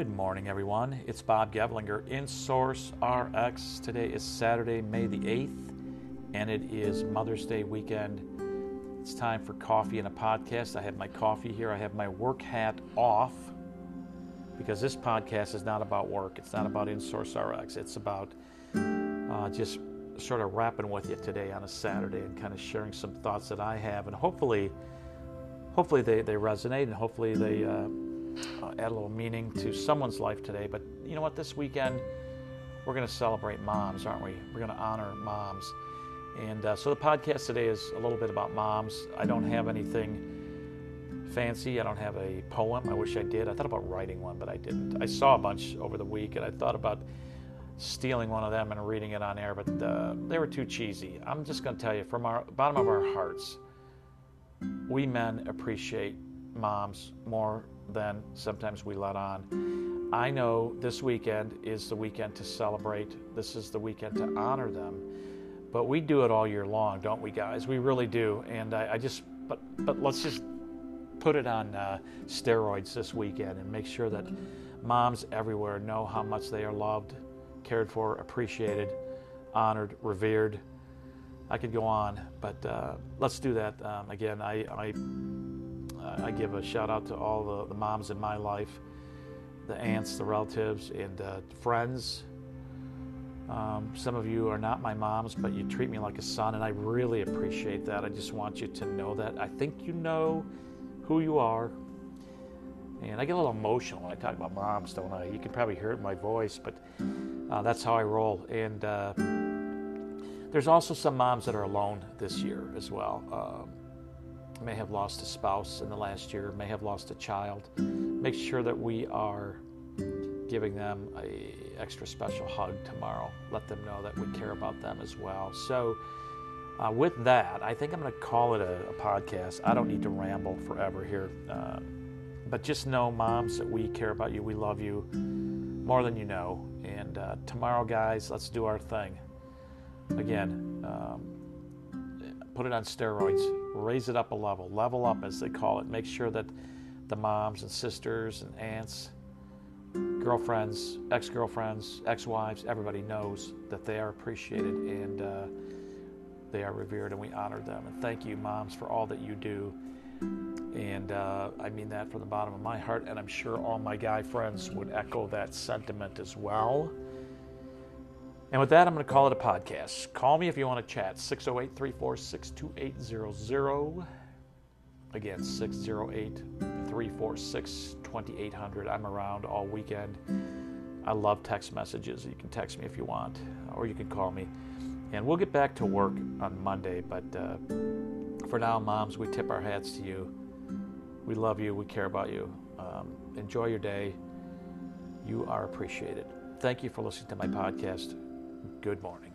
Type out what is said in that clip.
Good morning, everyone. It's Bob Gevlinger in Source RX. Today is Saturday, May the 8th, and it is Mother's Day weekend. It's time for coffee and a podcast. I have my coffee here, I have my work hat off because this podcast is not about work. It's not about In Source RX. It's about uh, just sort of rapping with you today on a Saturday and kind of sharing some thoughts that I have, and hopefully, hopefully they, they resonate and hopefully they. Uh, uh, add a little meaning to someone's life today. But you know what? This weekend, we're going to celebrate moms, aren't we? We're going to honor moms. And uh, so the podcast today is a little bit about moms. I don't have anything fancy. I don't have a poem. I wish I did. I thought about writing one, but I didn't. I saw a bunch over the week, and I thought about stealing one of them and reading it on air, but uh, they were too cheesy. I'm just going to tell you from our bottom of our hearts, we men appreciate moms more than sometimes we let on. I know this weekend is the weekend to celebrate, this is the weekend to honor them. But we do it all year long, don't we, guys? We really do. And I, I just, but, but let's just put it on uh, steroids this weekend and make sure that moms everywhere know how much they are loved, cared for, appreciated, honored, revered. I could go on, but uh, let's do that. Um, again, I, I I give a shout out to all the, the moms in my life, the aunts, the relatives, and uh, friends. Um, some of you are not my moms, but you treat me like a son, and I really appreciate that. I just want you to know that. I think you know who you are. And I get a little emotional when I talk about moms, don't I? You can probably hear it in my voice, but uh, that's how I roll. And uh, there's also some moms that are alone this year as well. Um, may have lost a spouse in the last year, may have lost a child. Make sure that we are giving them a extra special hug tomorrow. Let them know that we care about them as well. So, uh, with that, I think I'm going to call it a, a, podcast. I don't need to ramble forever here, uh, but just know, moms, that we care about you. We love you more than you know. And uh, tomorrow, guys, let's do our thing. Again. Um, put it on steroids, raise it up a level, level up as they call it. Make sure that the moms and sisters and aunts, girlfriends, ex girlfriends, ex wives, everybody knows that they are appreciated and uh, they are revered and we honor them. And thank you, moms, for all that you do. And uh, I mean that from the bottom of my heart, and I'm sure all my guy friends would echo that sentiment as well. And with that, I'm going to call it a podcast. Call me if you want to chat. 608 346 2800. Again, 608 346 2800. I'm around all weekend. I love text messages. You can text me if you want, or you can call me. And we'll get back to work on Monday. But uh, for now, moms, we tip our hats to you. We love you. We care about you. Um, enjoy your day. You are appreciated. Thank you for listening to my podcast. Good morning.